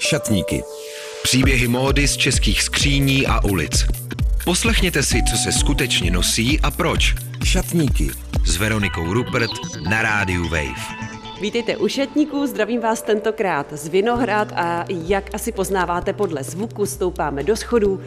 Šatníky. Příběhy módy z českých skříní a ulic. Poslechněte si, co se skutečně nosí a proč. Šatníky. S Veronikou Rupert na rádiu Wave. Vítejte u Šatníků, zdravím vás tentokrát z Vinohrad a jak asi poznáváte podle zvuku, stoupáme do schodů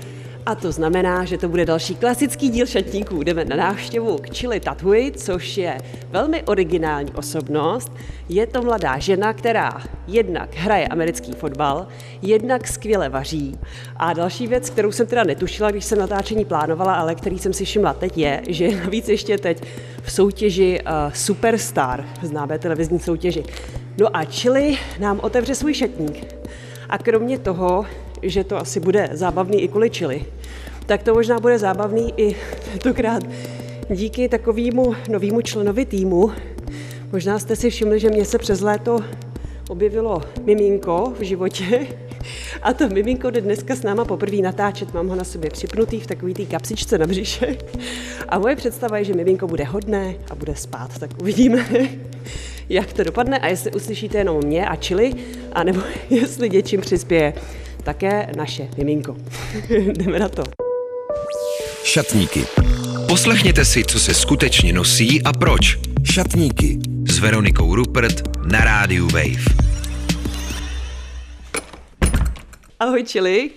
a to znamená, že to bude další klasický díl šatníků. Jdeme na návštěvu k Chili Tatui, což je velmi originální osobnost. Je to mladá žena, která jednak hraje americký fotbal, jednak skvěle vaří. A další věc, kterou jsem teda netušila, když jsem natáčení plánovala, ale který jsem si všimla teď, je, že je navíc ještě teď v soutěži uh, Superstar, známé televizní soutěži. No a Chili nám otevře svůj šatník. A kromě toho že to asi bude zábavný i kvůli čili, tak to možná bude zábavný i tentokrát díky takovému novému členovi týmu. Možná jste si všimli, že mě se přes léto objevilo miminko v životě a to miminko jde dneska s náma poprvé natáčet. Mám ho na sobě připnutý v takový té kapsičce na břiše. A moje představa je, že miminko bude hodné a bude spát, tak uvidíme, jak to dopadne a jestli uslyšíte jenom mě a čili, anebo jestli něčím přispěje také naše miminko. Jdeme na to. Šatníky. Poslechněte si, co se skutečně nosí a proč. Šatníky. S Veronikou Rupert na rádiu Wave. Ahoj, Čili.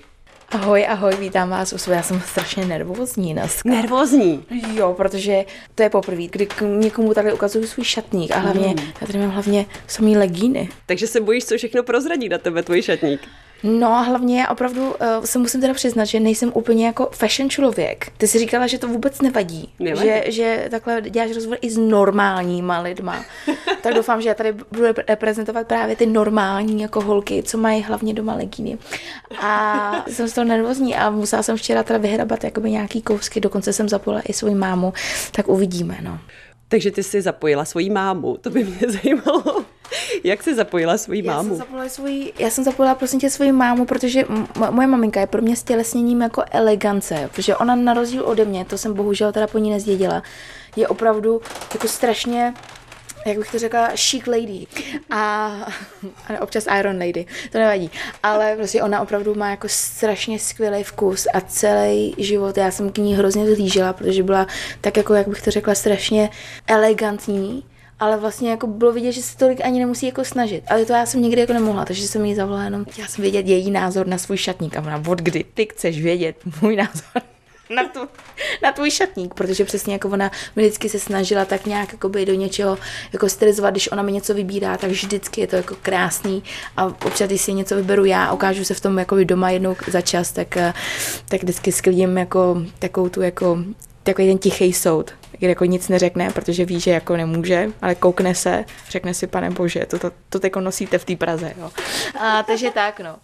Ahoj, ahoj, vítám vás u sebe. Já jsem strašně nervózní dneska. Nervózní? Jo, protože to je poprvé, kdy k někomu takhle ukazuju svůj šatník a hlavně, mm. já tady mám hlavně samý legíny. Takže se bojíš, co všechno prozradí na tebe tvůj šatník? No a hlavně já opravdu uh, se musím teda přiznat, že nejsem úplně jako fashion člověk. Ty si říkala, že to vůbec nevadí. nevadí. Že, že takhle děláš rozhovor i s normálníma lidma. tak doufám, že já tady budu reprezentovat právě ty normální jako holky, co mají hlavně doma legíny. A jsem z toho nervózní a musela jsem včera teda vyhrabat jakoby nějaký kousky, dokonce jsem zapojila i svou mámu, tak uvidíme, no. Takže ty jsi zapojila svoji mámu, to by mě zajímalo. Jak jsi zapojila svoji já mámu? Jsem zapojila svoji, já jsem zapojila prosím tě svoji mámu, protože m- moje maminka je pro mě stělesněním jako elegance, protože ona na rozdíl ode mě, to jsem bohužel teda po ní nezdědila, je opravdu jako strašně jak bych to řekla, chic lady. A, a občas iron lady, to nevadí. Ale prostě ona opravdu má jako strašně skvělý vkus a celý život, já jsem k ní hrozně vzlížela, protože byla tak jako, jak bych to řekla, strašně elegantní ale vlastně jako bylo vidět, že se tolik ani nemusí jako snažit. Ale to já jsem nikdy jako nemohla, takže jsem jí zavolala jenom, chtěla jsem vědět její názor na svůj šatník. A ona, od kdy? Ty chceš vědět můj názor na, tu, na tvůj šatník, protože přesně jako ona vždycky se snažila tak nějak jako do něčeho jako stylizovat, když ona mi něco vybírá, tak vždycky je to jako krásný. A občas, když si něco vyberu já, ukážu se v tom jako doma jednou za čas, tak, eh, tak vždycky sklidím jako takovou tu jako takový ten tichý soud, jako nic neřekne, protože ví, že jako nemůže, ale koukne se, řekne si, pane bože, to, to, to jako nosíte v té Praze, jo. A, takže tak, no.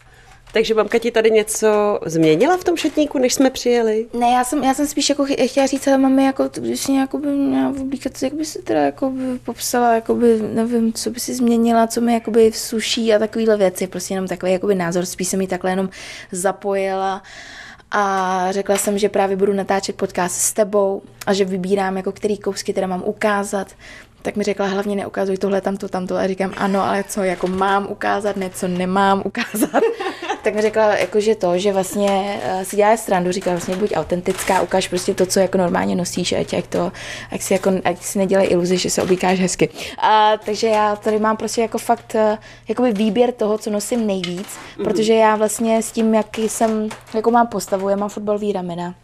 Takže mamka ti tady něco změnila v tom šatníku, než jsme přijeli? Ne, já jsem, já jsem spíš jako chtěla říct, ale mami, jako, když jako by měla oblíkat, jak by se teda jako by popsala, jako by, nevím, co by si změnila, co mi jako by suší a takovéhle věci, prostě jenom takový jako by názor, spíš jsem mi takhle jenom zapojila a řekla jsem, že právě budu natáčet podcast s tebou a že vybírám, jako který kousky teda mám ukázat, tak mi řekla, hlavně neukazuj tohle, tamto, tamto. A říkám, ano, ale co, jako mám ukázat, ne, co nemám ukázat. tak mi řekla, jako, že to, že vlastně uh, si dělá strandu, říká vlastně buď autentická, ukáž prostě to, co jako normálně nosíš, ať, ať to, ať si, jako, ať si nedělej iluzi, že se oblíkáš hezky. A, takže já tady mám prostě jako fakt uh, jakoby výběr toho, co nosím nejvíc, mm-hmm. protože já vlastně s tím, jaký jsem, jako mám postavu, já mám fotbalový ramena,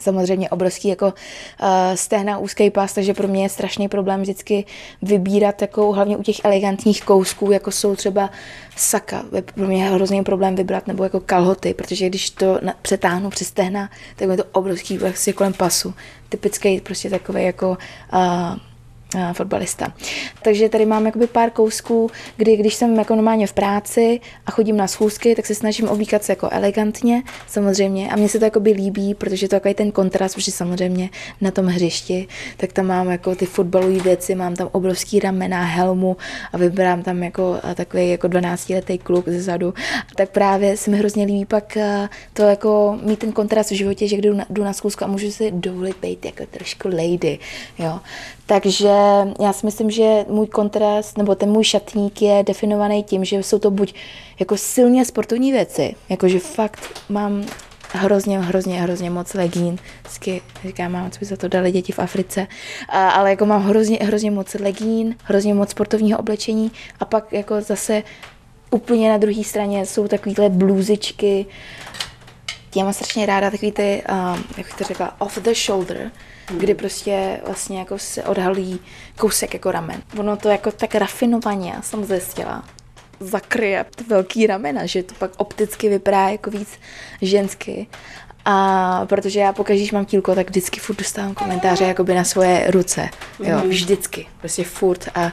samozřejmě obrovský jako uh, stehna, úzký pás, takže pro mě je strašný problém vždycky vybírat jako hlavně u těch elegantních kousků, jako jsou třeba saka, pro mě je hrozný problém vybrat, nebo jako kalhoty, protože když to na, přetáhnu přes stehna, tak je to obrovský vlastně kolem pasu. Typický prostě takový jako uh, fotbalista. Takže tady mám jakoby pár kousků, kdy když jsem jako normálně v práci a chodím na schůzky, tak se snažím oblíkat se jako elegantně, samozřejmě. A mně se to jakoby líbí, protože to je ten kontrast, protože samozřejmě na tom hřišti, tak tam mám jako ty fotbalové věci, mám tam obrovský ramena, helmu a vybrám tam jako takový jako 12 letý kluk ze zadu. Tak právě se mi hrozně líbí pak to jako mít ten kontrast v životě, že jdu na, jdu na schůzku a můžu si dovolit být jako trošku lady, jo Takže já si myslím, že můj kontrast, nebo ten můj šatník je definovaný tím, že jsou to buď jako silně sportovní věci, jakože fakt mám hrozně, hrozně, hrozně moc legín. Vždycky říkám, mám, co by za to dali děti v Africe. A, ale jako mám hrozně, hrozně moc legín, hrozně moc sportovního oblečení a pak jako zase úplně na druhé straně jsou takovýhle blůzičky. Já mám strašně ráda takový ty, um, jak bych to řekla, off the shoulder. Kdy prostě vlastně jako se odhalí kousek jako ramen. Ono to jako tak rafinovaně, jsem zjistila, zakryje ty velký ramena, že to pak opticky vypadá jako víc žensky. A protože já pokaždé, když mám tílko, tak vždycky furt dostávám komentáře jakoby na svoje ruce. Jo, mhm. vždycky. Prostě furt. A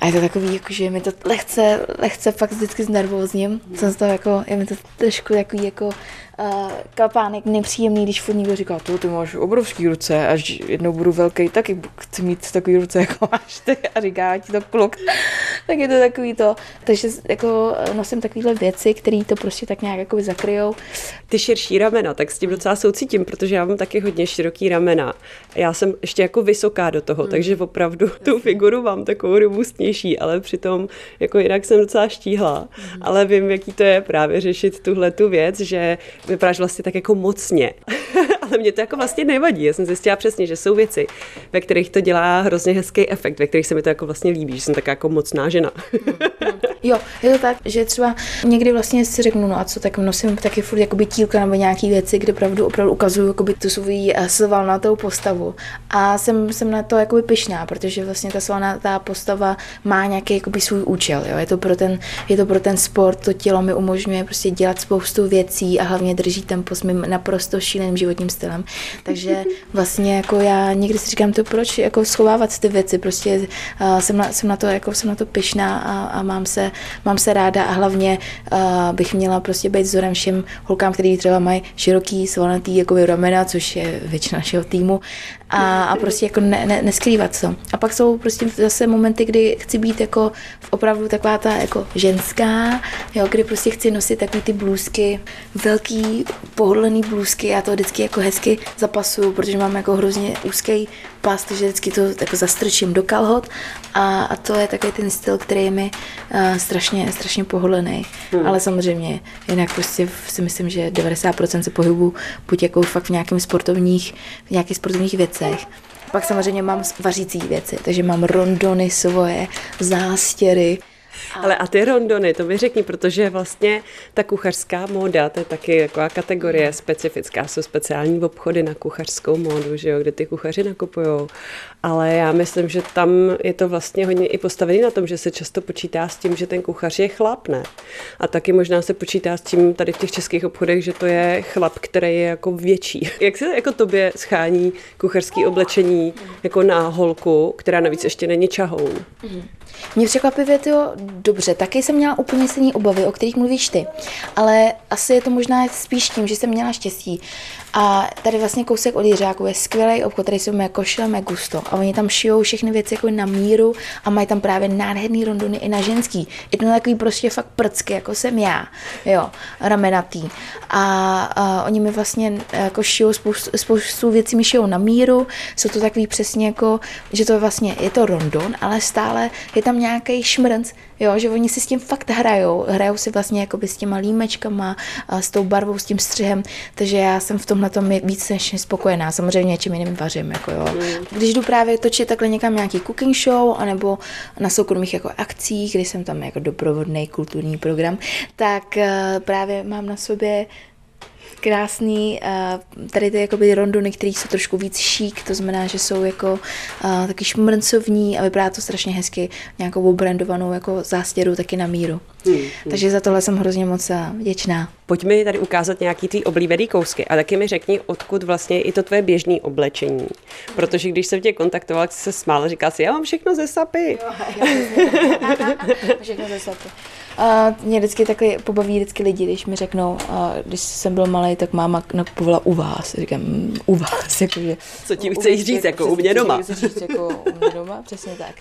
a je to takový, jako, že mi to lehce, lehce fakt vždycky znervózním. Jsem z toho jako, je mi to trošku takový jako uh, kapánek nepříjemný, když furt někdo říká, to ty máš obrovský ruce, až jednou budu velký, taky chci mít takový ruce, jako máš ty a říká ti to kluk. tak je to takový to. Takže jako nosím takovéhle věci, které to prostě tak nějak jako zakryjou. Ty širší ramena, tak s tím docela soucítím, protože já mám taky hodně široký ramena. Já jsem ještě jako vysoká do toho, hmm. takže opravdu tu figuru mám takovou robustnější, ale přitom jako jinak jsem docela štíhla. Hmm. Ale vím, jaký to je právě řešit tuhle tu věc, že vypadáš vlastně tak jako mocně. Ale mě to jako vlastně nevadí. Já jsem zjistila přesně, že jsou věci, ve kterých to dělá hrozně hezký efekt, ve kterých se mi to jako vlastně líbí, že jsem taká jako mocná žena. jo, je to tak, že třeba někdy vlastně si řeknu, no a co, tak nosím taky furt jakoby tílka nebo nějaký věci, kde opravdu, opravdu ukazuju jakoby tu svou eh, svalnatou postavu. A jsem, jsem na to jakoby pyšná, protože vlastně ta svalnatá postava má nějaký jakoby svůj účel. Jo? Je, to pro ten, je to pro ten sport, to tělo mi umožňuje prostě dělat spoustu věcí a hlavně drží tempo s mým naprosto šíleným životním stylem. Takže vlastně jako já někdy si říkám to, proč jako schovávat ty věci, prostě uh, jsem, na, jsem, na to, jako jsem na to pyšná a, a mám, se, mám se ráda a hlavně uh, bych měla prostě být vzorem všem holkám, který třeba mají široký, svalnatý jako ramena, což je většina našeho týmu a, a prostě jako ne, ne, neskrývat to. A pak jsou prostě zase momenty, kdy chci být jako opravdu taková ta jako ženská, jo, kdy prostě chci nosit takový ty blůzky, velký pohodlný blůzky, já to vždycky jako hezky zapasuju, protože mám jako hrozně úzký pas, takže vždycky to jako zastrčím do kalhot a, a to je takový ten styl, který je mi uh, strašně, strašně pohodlný. Hmm. Ale samozřejmě jinak prostě si myslím, že 90% se pohybu buď jako fakt v nějakých sportovních, v nějakých sportovních věcech, pak samozřejmě mám vařící věci, takže mám rondony svoje, zástěry, ale a ty rondony, to mi řekni, protože vlastně ta kuchařská móda, to je taky jako kategorie specifická, jsou speciální obchody na kuchařskou módu, že jo, kde ty kuchaři nakupujou. Ale já myslím, že tam je to vlastně hodně i postavený na tom, že se často počítá s tím, že ten kuchař je chlap, ne? A taky možná se počítá s tím tady v těch českých obchodech, že to je chlap, který je jako větší. Jak se jako tobě schání kuchařský oblečení jako na holku, která navíc ještě není čahoun? Mm. Mě překvapivě to dobře, taky jsem měla úplně stejné obavy, o kterých mluvíš ty, ale asi je to možná spíš tím, že jsem měla štěstí. A tady vlastně kousek od Jiřáku je skvělý obchod, který se jmenuje Košile Gusto a oni tam šijou všechny věci jako na míru a mají tam právě nádherný rondony i na ženský. Je to takový prostě fakt prcky, jako jsem já, jo, ramenatý. A, a oni mi vlastně jako šijou spoustu, spoustu věcí mi šijou na míru, jsou to takový přesně jako, že to vlastně je to rondon, ale stále je tam nějaký šmrnc, jo, že oni si s tím fakt hrajou, hrajou si vlastně jako s těma límečkama, s tou barvou, s tím střihem, takže já jsem v tomhle tom víc než spokojená, samozřejmě něčím jiným vařím, jako jo. Když jdu právě točit takhle někam nějaký cooking show, anebo na soukromých jako akcích, kdy jsem tam jako doprovodný kulturní program, tak uh, právě mám na sobě krásný, tady ty jakoby rondony, které jsou trošku víc šík, to znamená, že jsou jako taky šmrncovní a vypadá to strašně hezky, nějakou obrandovanou jako zástěru taky na míru. Hmm, hmm. Takže za tohle jsem hrozně moc vděčná. Pojď mi tady ukázat nějaký ty oblíbený kousky a taky mi řekni, odkud vlastně i to tvoje běžné oblečení. Protože když jsem tě kontaktovala, jsi se smál, říká si, já mám všechno ze sapy. Jo, všechno ze sapy. A mě vždycky takhle pobaví vždycky lidi, když mi řeknou, a když jsem byl malý, tak máma nakupovala u vás. Říkám, "Mm, u vás, jakože. Co tím chceš říct, jako u mě doma? Co říct, jako u mě doma, přesně tak.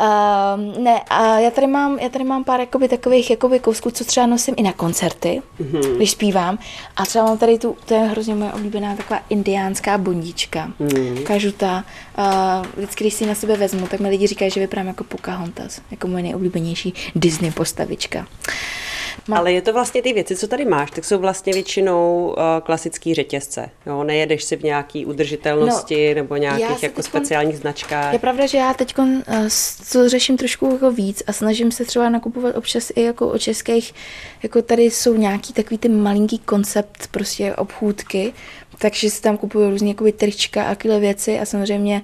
Um, ne, a já tady mám, já tady mám pár jakoby, takových jakoby, kousků, co třeba nosím i na koncerty, mm-hmm. když zpívám. A třeba mám tady tu, to je hrozně moje oblíbená taková indiánská bondička, mm-hmm. kažuta. Uh, vždycky, když si ji na sebe vezmu, tak mi lidi říkají, že vypadám jako Pocahontas, jako moje nejoblíbenější Disney postavička. Má... Ale je to vlastně ty věci, co tady máš, tak jsou vlastně většinou uh, klasický řetězce. Jo? Nejedeš si v nějaký udržitelnosti no, nebo nějakých jako teďkon, speciálních značkách. Je pravda, že já teď uh, to řeším trošku jako víc a snažím se třeba nakupovat občas i jako o českých, jako tady jsou nějaký takový ty malinký koncept prostě obchůdky, takže si tam kupuju různé jakoby trička a takové věci a samozřejmě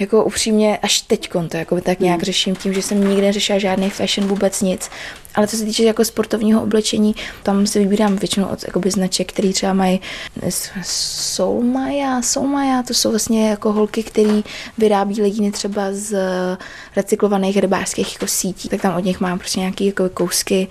jako upřímně až teď to jako tak nějak hmm. řeším tím, že jsem nikdy neřešila žádný fashion, vůbec nic. Ale co se týče jako sportovního oblečení, tam si vybírám většinou od jakoby, značek, které třeba mají Soulmaja, Soulmaja, to jsou vlastně jako holky, které vyrábí legíny třeba z recyklovaných rybářských jako sítí, tak tam od nich mám prostě nějaké jako kousky,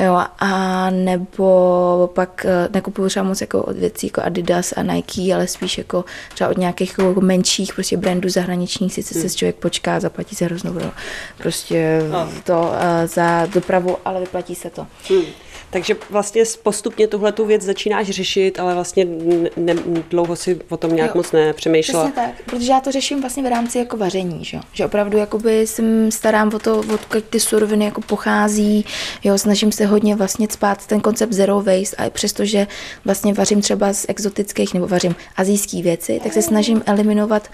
jo, a nebo pak eh, nekupuju třeba moc jako od věcí jako Adidas a Nike, ale spíš jako třeba od nějakých jako menších prostě brandů zahraničních, sice hmm. se člověk počká, zaplatí se hroznou prostě no. to uh, za dopravu ale vyplatí se to. Hmm. Takže vlastně postupně tuhle tu věc začínáš řešit, ale vlastně ne, dlouho si o tom nějak jo. moc nepřemýšlela. Přesně tak, protože já to řeším vlastně v rámci jako vaření, že, že opravdu jakoby jsem starám o to, odkud ty suroviny jako pochází, jo, snažím se hodně vlastně spát ten koncept zero waste a přestože vlastně vařím třeba z exotických nebo vařím azijský věci, tak se snažím eliminovat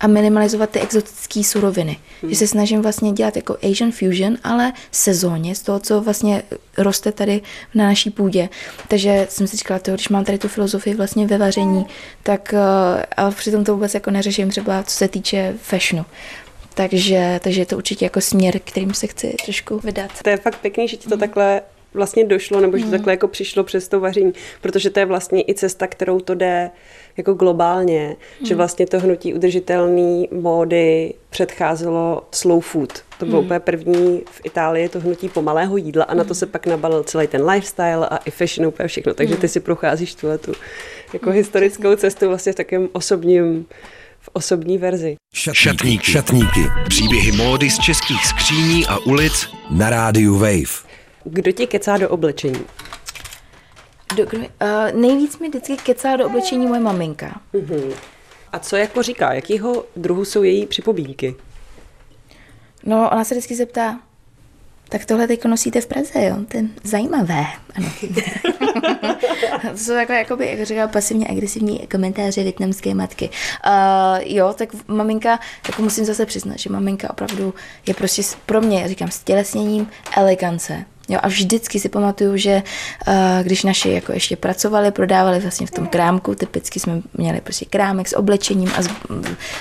a minimalizovat ty exotické suroviny. Hmm. Že se snažím vlastně dělat jako Asian fusion, ale sezóně z toho, co vlastně roste tady na naší půdě. Takže jsem si říkala, toho, když mám tady tu filozofii vlastně ve vaření, tak eh, ale přitom to vůbec jako neřeším třeba co se týče fashionu. Takže, takže je to určitě jako směr, kterým se chci trošku vydat. To je fakt pěkný, že ti to takhle vlastně došlo, nebo že to mm. takhle jako přišlo přes to vaření, protože to je vlastně i cesta, kterou to jde jako globálně, hmm. že vlastně to hnutí udržitelné módy předcházelo slow food. To bylo hmm. úplně první v Itálii, to hnutí pomalého jídla a na to hmm. se pak nabalil celý ten lifestyle a i fashion úplně všechno. Takže ty si procházíš tuhle tu jako hmm. historickou cestu vlastně v takovém osobním v osobní verzi. Šatníky. Šatníky. Příběhy módy z českých skříní a ulic na rádiu Wave. Kdo ti kecá do oblečení? Do, uh, nejvíc mi vždycky kecá do oblečení moje maminka. Uh-huh. A co jako říká? Jakýho druhu jsou její připomínky? No, ona se vždycky zeptá, tak tohle teď nosíte v Praze, jo? To je zajímavé. Ano. to jsou takové, jakoby, jak říká, pasivně agresivní komentáře větnamské matky. Uh, jo, tak maminka, jako musím zase přiznat, že maminka opravdu je prostě pro mě, říkám, stělesněním elegance Jo, a vždycky si pamatuju, že uh, když naši jako ještě pracovali, prodávali vlastně v tom krámku, typicky jsme měli prostě krámek s oblečením a s,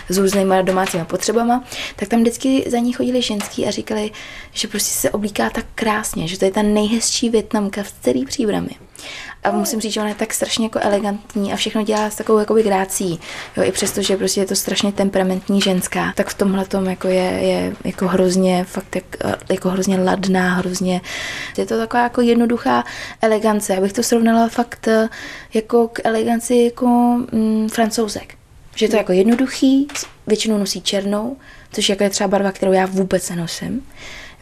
s různýma domácíma potřebama, tak tam vždycky za ní chodili ženský a říkali, že prostě se oblíká tak krásně, že to je ta nejhezčí větnamka v celý příbrami. A musím říct, že ona je tak strašně jako elegantní a všechno dělá s takovou jakoby grácí. Jo, i přesto, že prostě je to strašně temperamentní ženská, tak v tomhle tom jako je, je jako hrozně, fakt jak, jako hrozně ladná, hrozně, je to taková jako jednoduchá elegance. Abych to srovnala fakt eh, jako k eleganci jako mm, francouzek. Že je to jako jednoduchý, většinou nosí černou, což jako je třeba barva, kterou já vůbec nenosím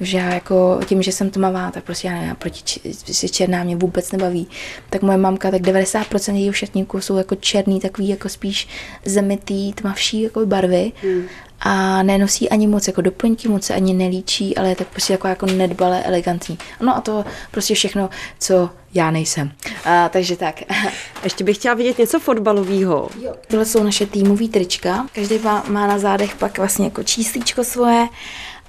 že já jako tím, že jsem tmavá, tak prostě já nevím, proti si černá mě vůbec nebaví. Tak moje mamka, tak 90% jejího šatníku jsou jako černý, takový jako spíš zemitý, tmavší jako barvy. Hmm. A nenosí ani moc jako doplňky, moc se ani nelíčí, ale je tak prostě jako, jako nedbalé, elegantní. No a to prostě všechno, co já nejsem. A, takže tak. Ještě bych chtěla vidět něco fotbalového. Tohle jsou naše týmové trička. Každý má, má na zádech pak vlastně jako číslíčko svoje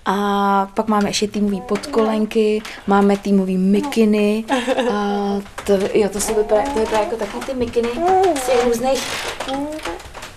a pak máme ještě týmový podkolenky, máme týmový mikiny. A to, jo, to, jsou vypadá, to vypadá jako taky ty mikiny z těch různých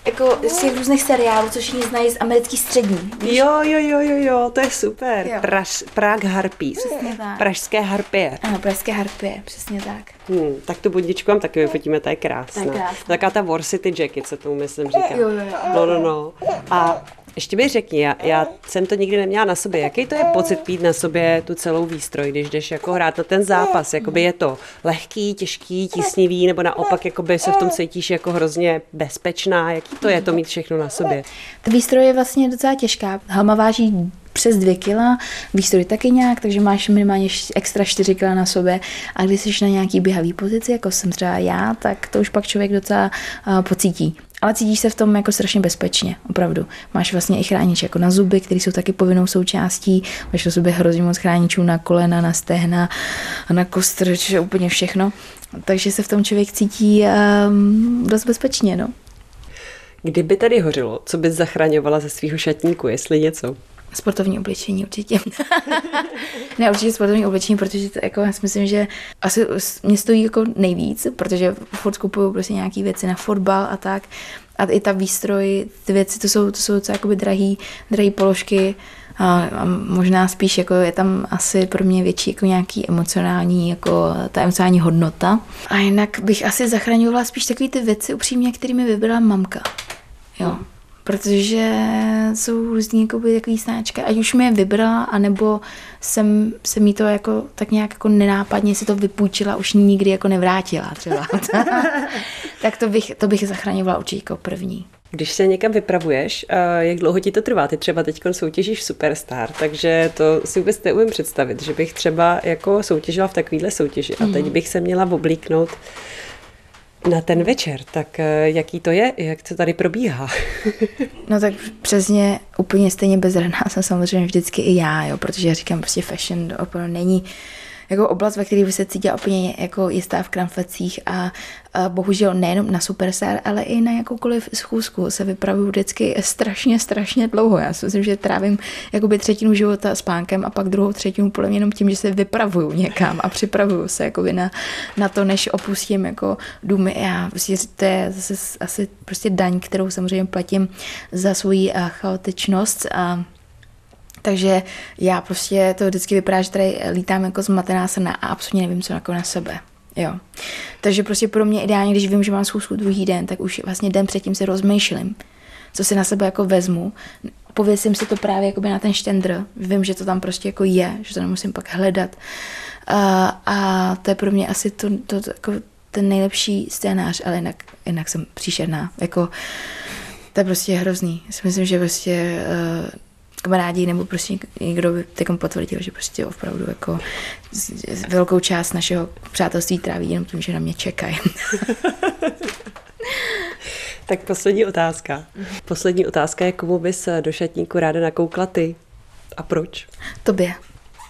jako z těch různých seriálů, co všichni znají z americký střední. Víš? Jo, jo, jo, jo, jo, to je super. Jo. Praž, Prague Harpies. Přesně tak. Pražské harpie. Ano, pražské harpie, přesně tak. Hmm, tak tu bundičku vám taky vyfotíme, to je krásná. Je krásná. Taká ta War City Jacket, co tomu myslím říká. Jo, jo, jo. No, no, no. A Ještě mi řekni, já, já jsem to nikdy neměla na sobě. Jaký to je pocit mít na sobě tu celou výstroj, když jdeš jako hrát na ten zápas? Jakoby je to lehký, těžký, tísnivý, nebo naopak jakoby se v tom cítíš jako hrozně bezpečná? Jaký to je to mít všechno na sobě? Ta výstroj je vlastně docela těžká. Helma váží přes dvě kila, výstroj taky nějak, takže máš minimálně extra 4 kila na sobě a když jsi na nějaký běhavý pozici, jako jsem třeba já, tak to už pak člověk docela uh, pocítí. Ale cítíš se v tom jako strašně bezpečně, opravdu. Máš vlastně i chránič jako na zuby, které jsou taky povinnou součástí. Máš na sobě hrozně moc chráničů na kolena, na stehna, na kostrč, úplně všechno. Takže se v tom člověk cítí um, dost bezpečně, no. Kdyby tady hořilo, co bys zachraňovala ze svého šatníku, jestli něco? Sportovní oblečení určitě. ne, určitě sportovní oblečení, protože to jako, já si myslím, že asi mě stojí jako nejvíc, protože furt kupuju prostě nějaký věci na fotbal a tak. A i ta výstroj, ty věci, to jsou, to jsou docela jakoby drahý, drahý položky. A, a možná spíš jako je tam asi pro mě větší jako nějaký emocionální, jako ta emocionální hodnota. A jinak bych asi zachraňovala spíš takové ty věci upřímně, kterými vybrala mamka. Jo protože jsou různý jakoby, takový snáčky, ať už mi je vybrala, anebo jsem, jsem mi to jako tak nějak jako nenápadně si to vypůjčila, už nikdy jako nevrátila třeba. tak to bych, to bych zachraňovala určitě jako první. Když se někam vypravuješ, jak dlouho ti to trvá? Ty třeba teď soutěžíš Superstar, takže to si vůbec neumím představit, že bych třeba jako soutěžila v takovéhle soutěži a teď mhm. bych se měla oblíknout na ten večer, tak eh, jaký to je, jak to tady probíhá? no tak přesně úplně stejně bezradná jsem samozřejmě vždycky i já, jo, protože já říkám prostě fashion opravdu není jako oblast, ve které by se cítila úplně jako jistá v kramflecích a, a bohužel nejenom na Superstar, ale i na jakoukoliv schůzku se vypravuju vždycky strašně, strašně dlouho. Já si myslím, že trávím jakoby třetinu života spánkem a pak druhou třetinu podle mě jenom tím, že se vypravuju někam a připravuju se jakoby na, na to, než opustím jako důmy. Já prostě, to je zase asi prostě daň, kterou samozřejmě platím za svoji chaotičnost a takže já prostě to vždycky vypadá, že tady lítám jako zmatená srna a absolutně nevím, co jako na sebe. Jo. Takže prostě pro mě ideálně, když vím, že mám schůzku druhý den, tak už vlastně den předtím si rozmýšlím, co si na sebe jako vezmu. Pověsím si to právě jako na ten štendr. Vím, že to tam prostě jako je, že to nemusím pak hledat. A, a to je pro mě asi to, to, to jako ten nejlepší scénář, ale jinak, jinak jsem příšerná. Jako, to je prostě hrozný. Myslím, že prostě uh, kamarádi nebo prostě někdo by takom potvrdil, že prostě opravdu jako velkou část našeho přátelství tráví jenom tím, že na mě čekají. tak poslední otázka. Poslední otázka je, komu bys do šatníku ráda nakoukla ty a proč? Tobě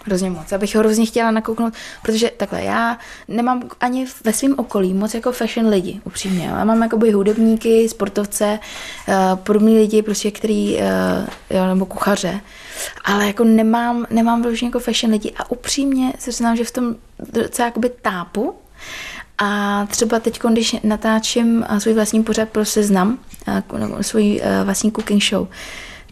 hrozně moc. Abych ho hrozně chtěla nakouknout, protože takhle, já nemám ani ve svém okolí moc jako fashion lidi, upřímně. Já mám jakoby hudebníky, sportovce, uh, podobný lidi, prostě, který, uh, jo, nebo kuchaře, ale jako nemám, nemám vyloženě jako fashion lidi a upřímně se přiznám, že v tom docela jakoby tápu, a třeba teď, když natáčím eh, svůj vlastní pořad pro seznam, svůj vlastní cooking show,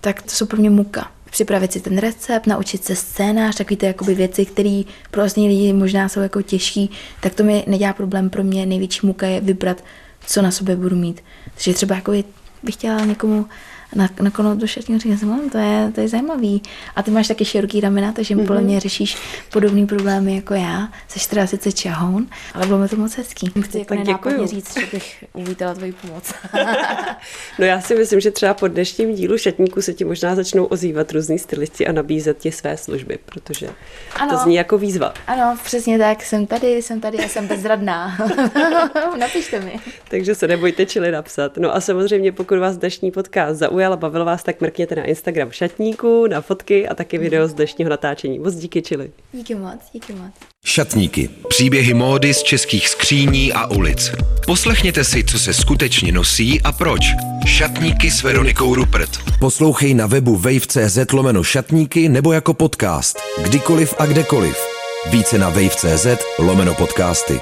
tak to jsou pro mě muka připravit si ten recept, naučit se scénář, takový ty jakoby věci, které pro ostatní lidi možná jsou jako těžší, tak to mi nedělá problém pro mě. Největší muka je vybrat, co na sobě budu mít. Takže třeba jako bych chtěla někomu na, nakonec do šatního říkám hm, to je, to je zajímavý. A ty máš taky široký ramena, takže mm-hmm. podle mě řešíš podobné problémy jako já. Teda sice čahoun, ale bylo mi to moc hezký. Chci jako nenápadně říct, že bych uvítala tvoji pomoc. no já si myslím, že třeba po dnešním dílu šatníku se ti možná začnou ozývat různý stylisti a nabízet ti své služby, protože ano, to zní jako výzva. Ano, přesně tak, jsem tady, jsem tady a jsem bezradná. Napište mi. takže se nebojte čili napsat. No a samozřejmě, pokud vás dnešní podcast zaujal, zaujal a bavil vás, tak mrkněte na Instagram šatníku, na fotky a taky video z dnešního natáčení. Moc díky, Čili. Díky moc, díky moc. Šatníky. Příběhy módy z českých skříní a ulic. Poslechněte si, co se skutečně nosí a proč. Šatníky s Veronikou Rupert. Poslouchej na webu wave.cz lomeno šatníky nebo jako podcast. Kdykoliv a kdekoliv. Více na wave.cz lomeno podcasty.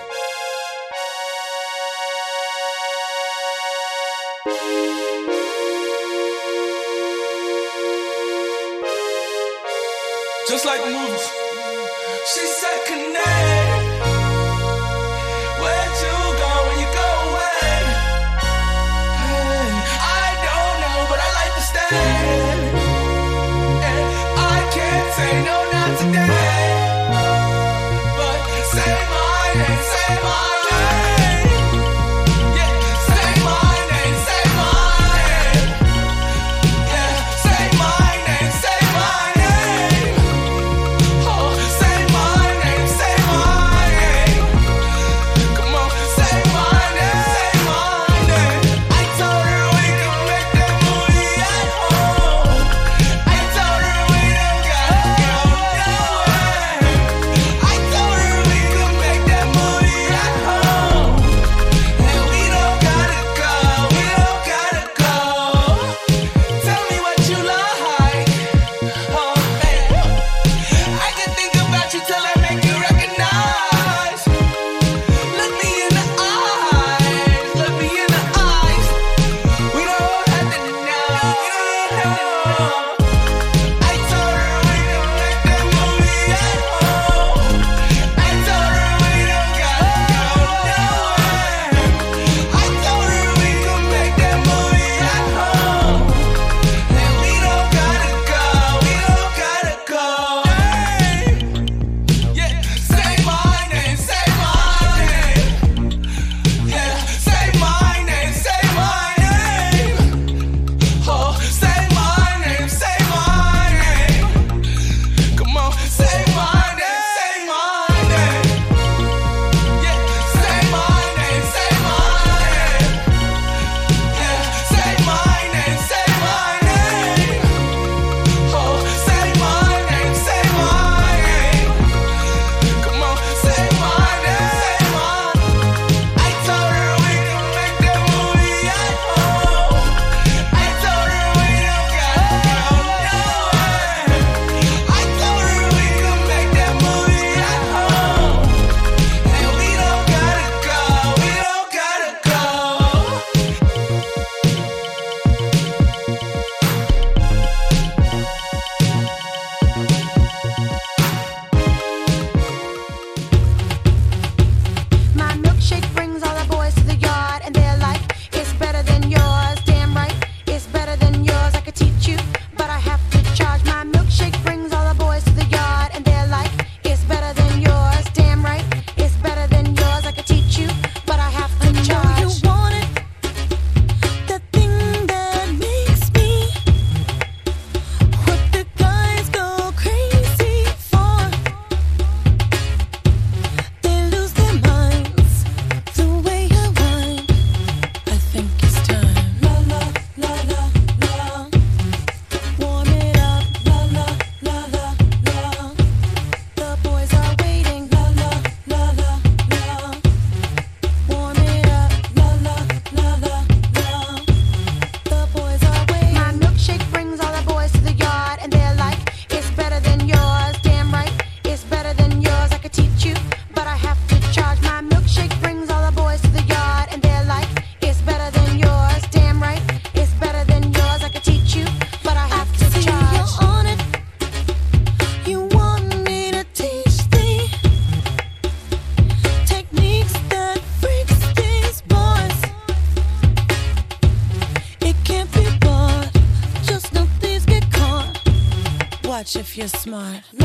smart.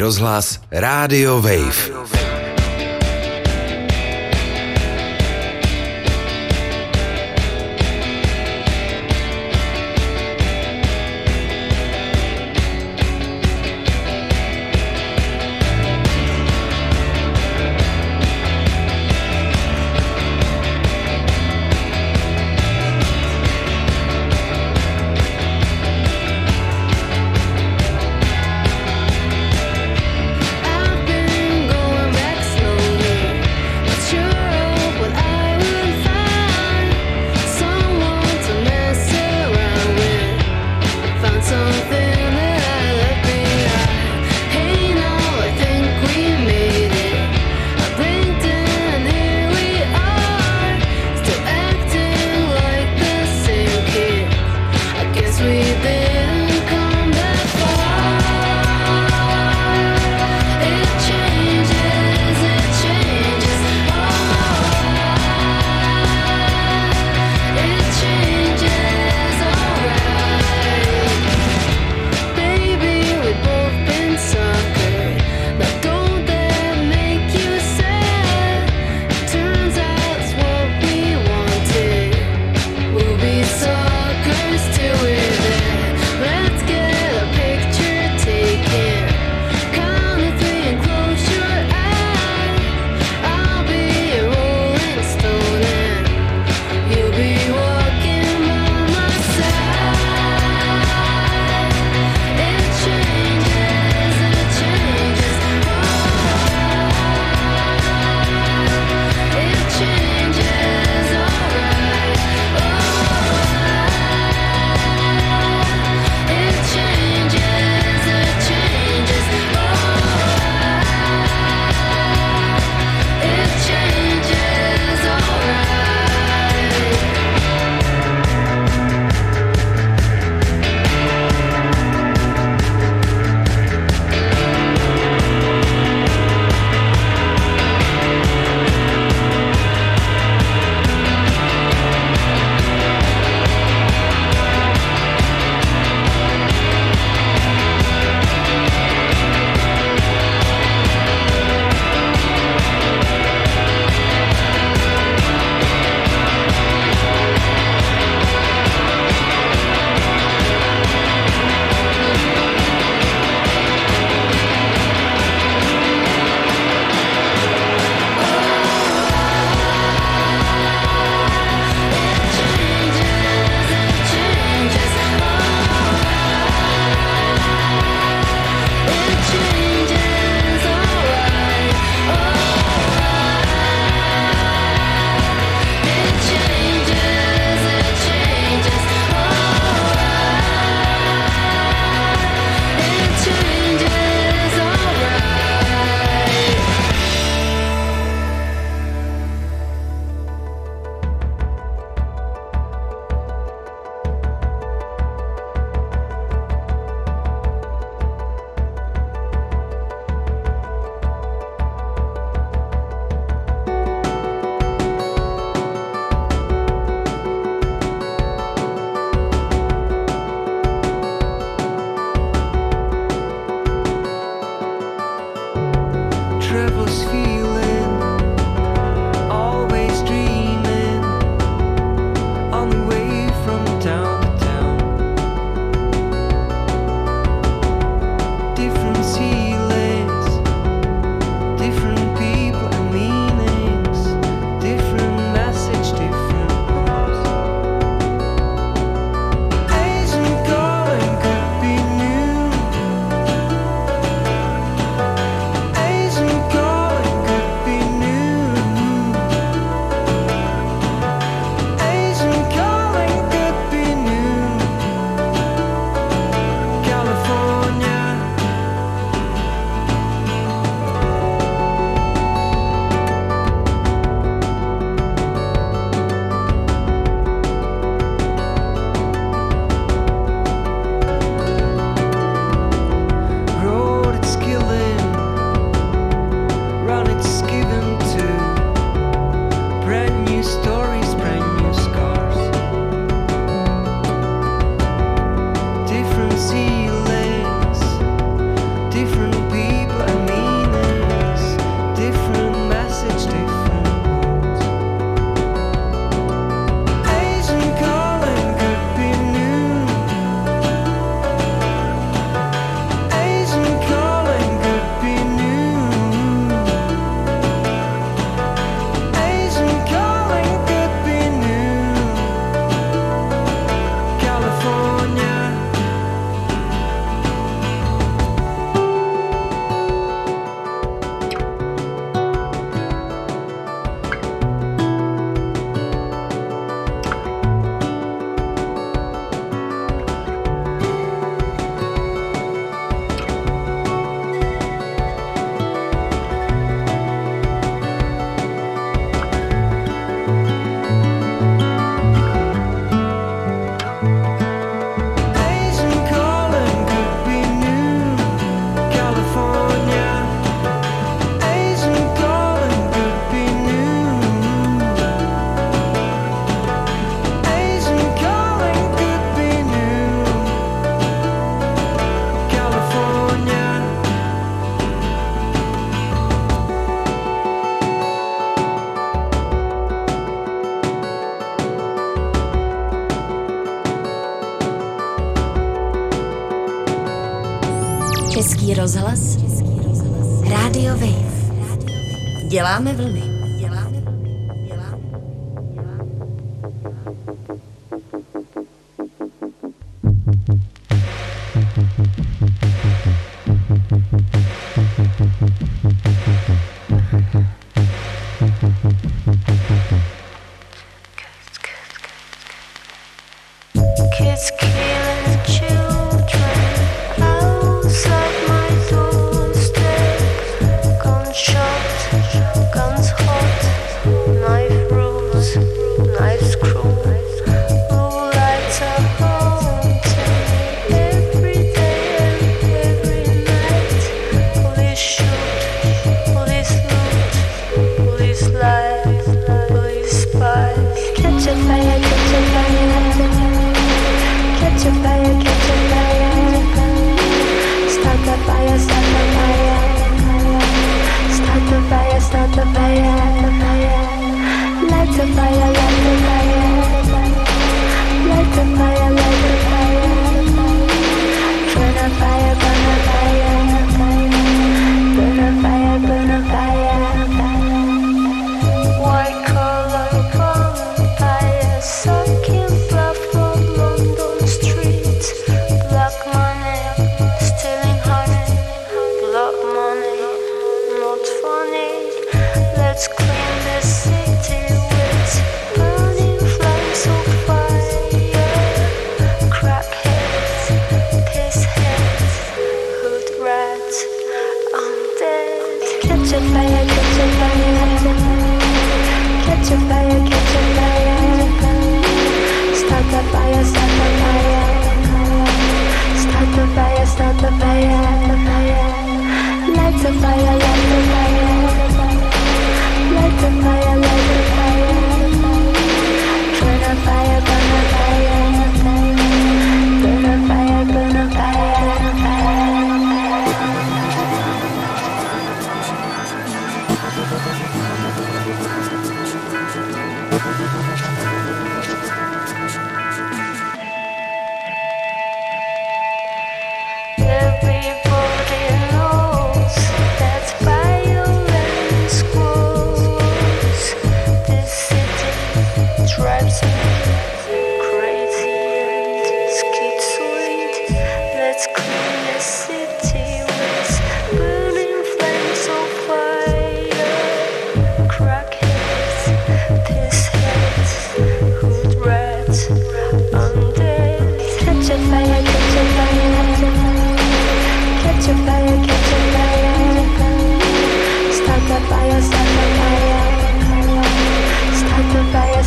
Rozhlas Rádio Wave.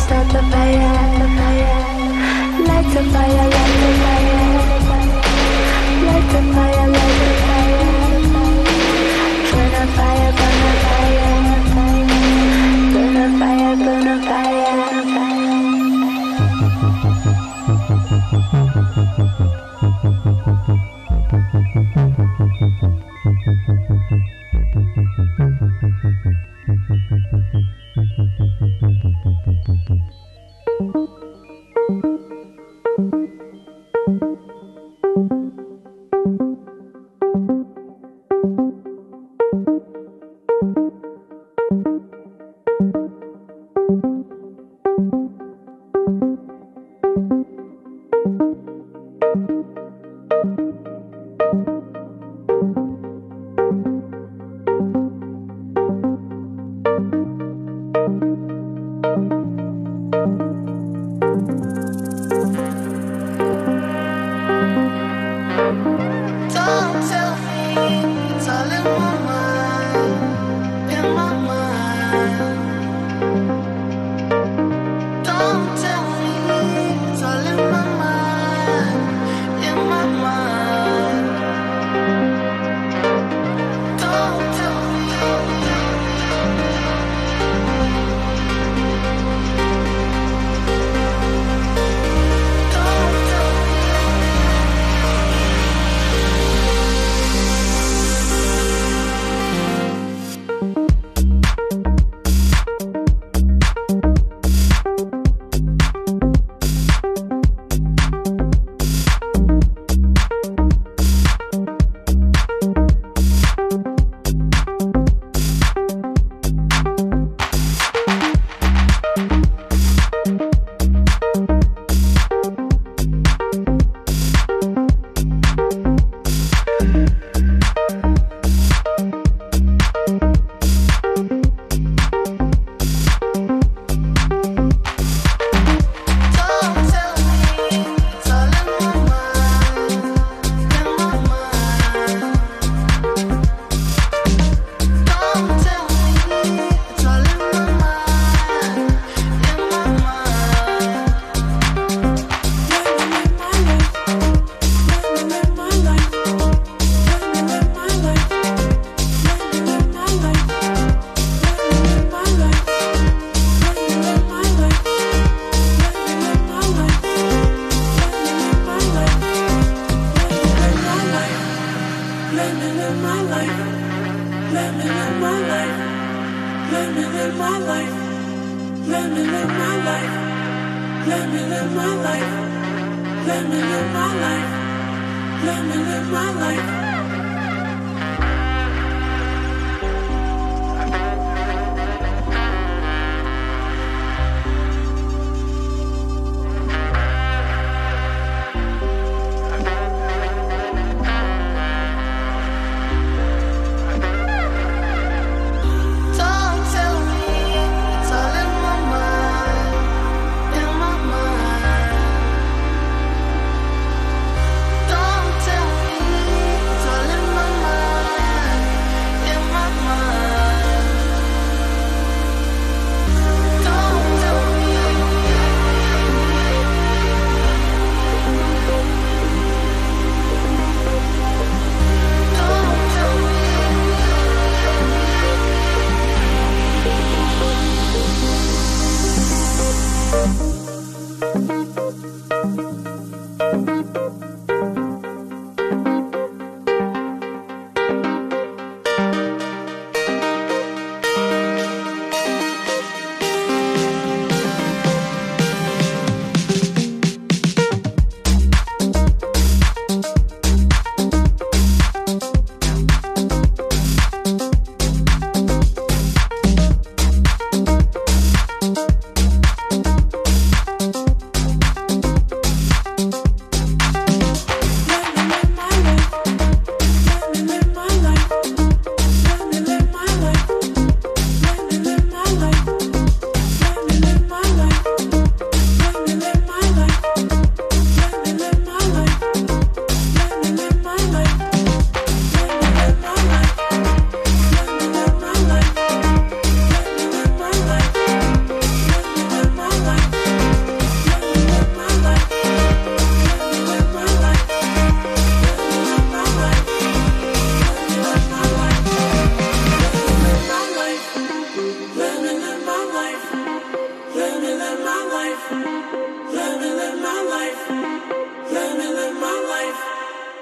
start the fire, light the fire, light the fire, light the fire.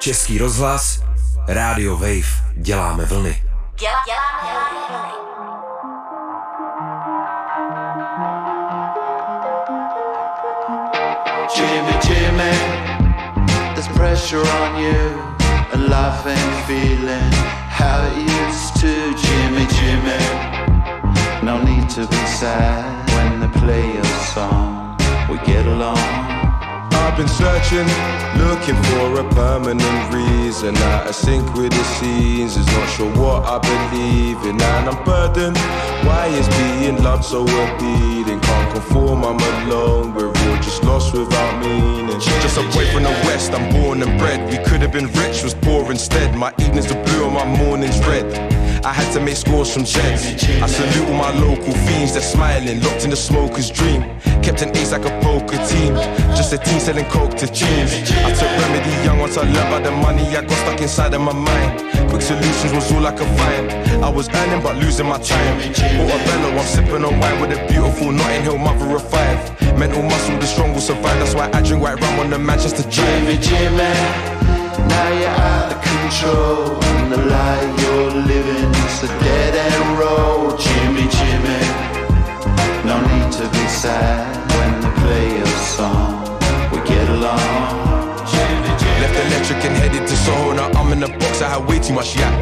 Český rozhlas, Radio Wave, děláme vlny. Dělá, děláme vlny. Jimmy, Jimmy, there's pressure on you, and life feeling how it used to. Jimmy, Jimmy, no need to be sad when they play your song. We get along. I've been searching, looking for a permanent reason. Out of sync with the scenes, is not sure what I believe in, and I'm burdened. Why is being loved so appealing? Can't conform, I'm alone. We're all just lost without meaning. Just a boy from the west, I'm born and bred. We could have been rich, was poor instead. My evenings are blue and my mornings red. I had to make scores from jets. I salute all my local fiends, they're smiling, locked in the smoker's dream. Kept an ace like a poker team, just a team selling coke to teens. I took remedy young once I learned about the money I got stuck inside of my mind. Quick solutions was all I could find. I was earning but losing my time. I'm sipping on wine with a beautiful Notting Hill mother of five. Mental muscle, the strong will survive. That's why I drink white rum on the Manchester Drive. Jimmy, Jimmy, now you're out of control. And the life you're living is a dead end road. Jimmy, Jimmy, no need to be sad when they play your song. We get along. Left electric and headed to Soho. Now I'm in the box, I had way too much yak.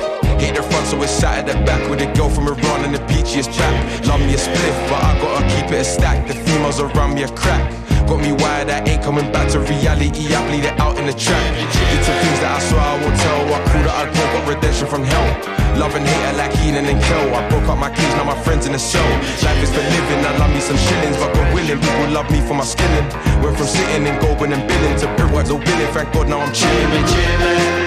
Hate the front, so it's sat at the back with a girl from Iran and the peachiest trap. Love me a spliff, but I gotta keep it a stack. The females around me a crack. Got me wired, I ain't coming back to reality. I bleed it out in the track. Did things that I swear I won't tell. Redemption from hell. Love and hate like healing and kill. I broke up my cage, now my friends in the cell. Life is for living, I love me some shillings, but God willing, people love me for my skilling. Went from sitting and going and billing to brickwork, no billing. Thank God now I'm chilling. Jimmy,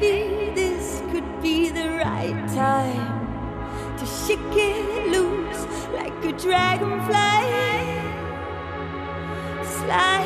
Maybe this could be the right time to shake it loose like a dragonfly. Slide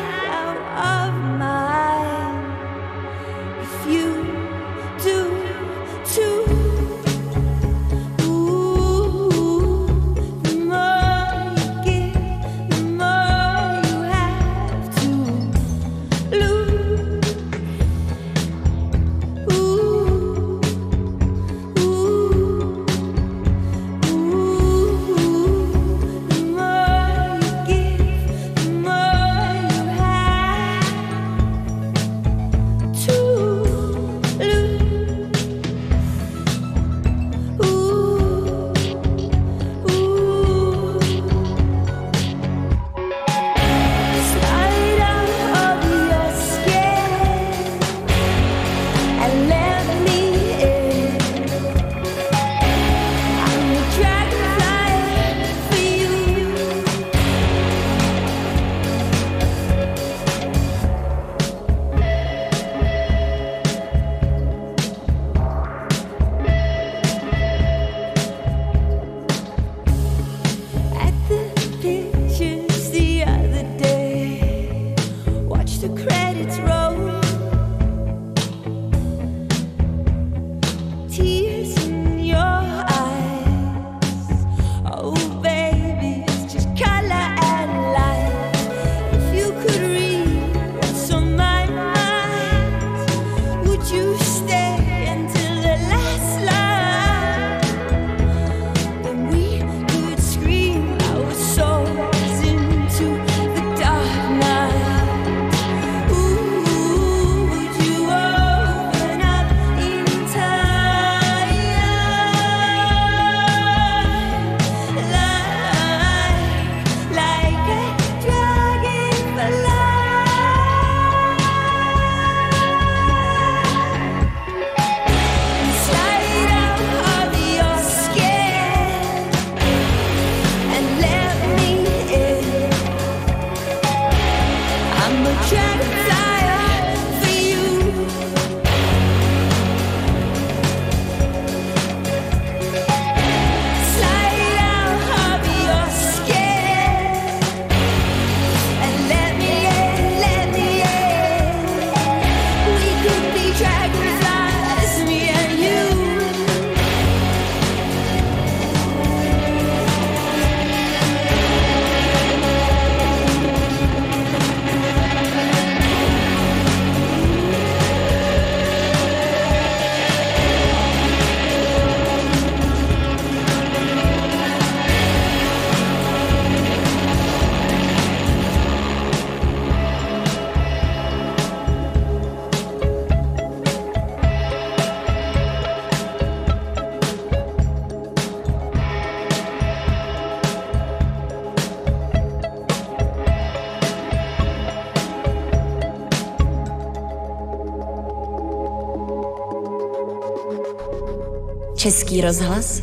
Český rozhlas.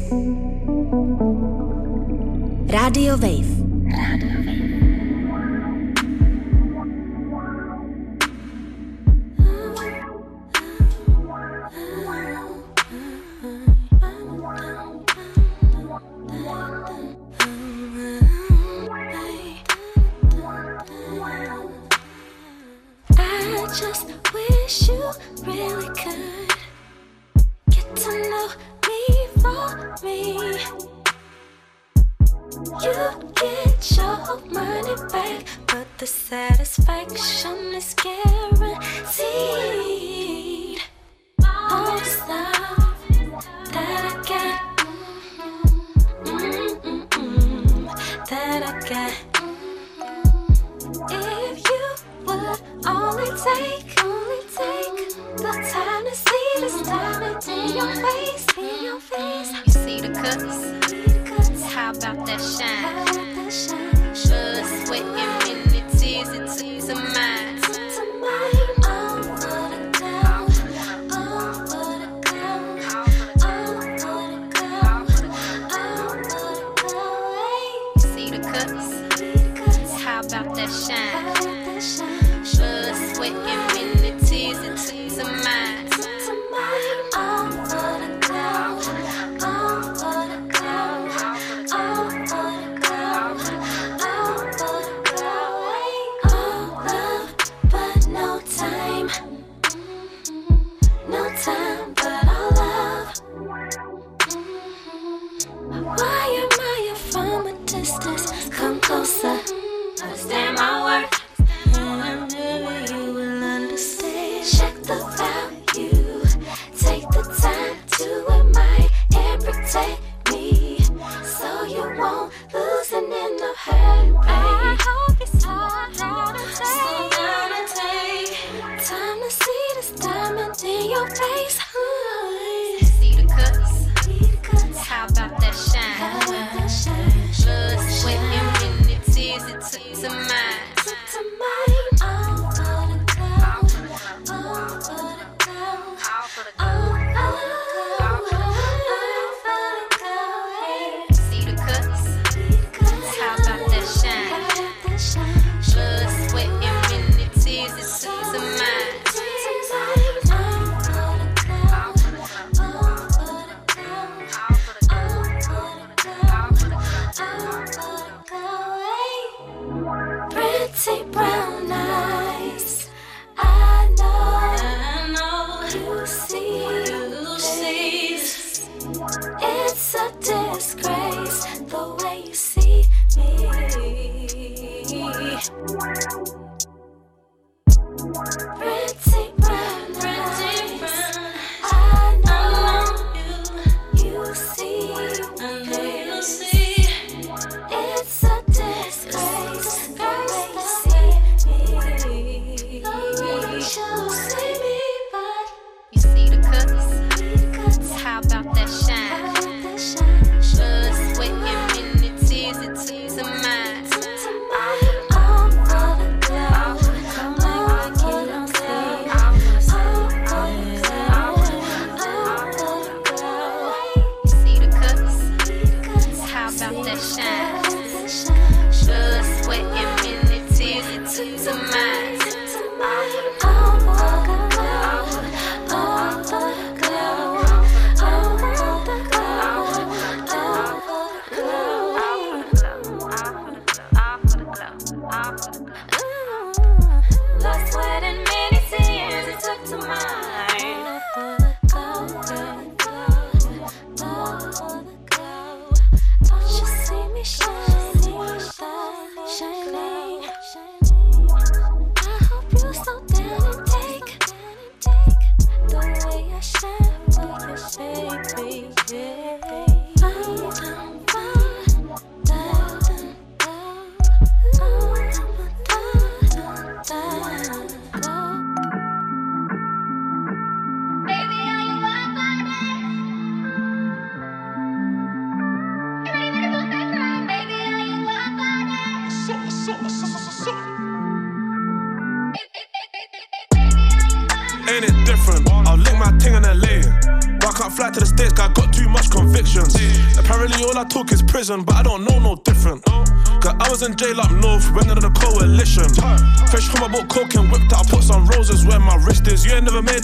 Radio Wave. Radio.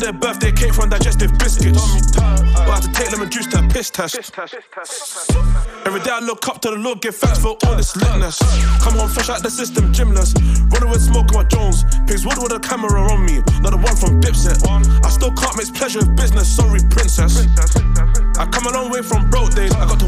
Their birthday cake from digestive biscuits. But I had to take lemon juice to a piss test. Every day I look up to the Lord, give thanks for all this litness. Come home fresh out the system, gymless. Running with smoke on my Jones. Pigs wood with a camera on me, not the one from Dipset. I still can't mix pleasure with business, sorry, princess. I come a long way from broke days, I got to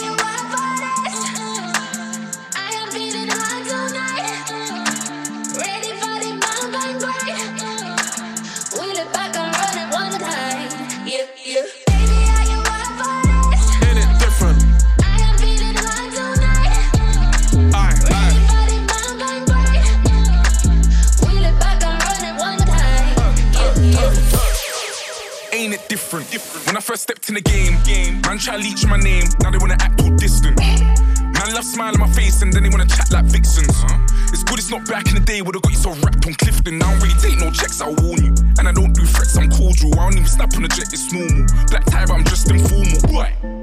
Different? When I first stepped in the game, man try to leech my name, now they wanna act all distant. Man love smile on my face and then they wanna chat like vixens. It's good it's not back in the day, would've got you so wrapped on Clifton. I don't really take no checks, I'll warn you. And I don't do threats, I'm cordial. I don't even snap on the jet, it's normal. Black tie, but I'm just informal. Right.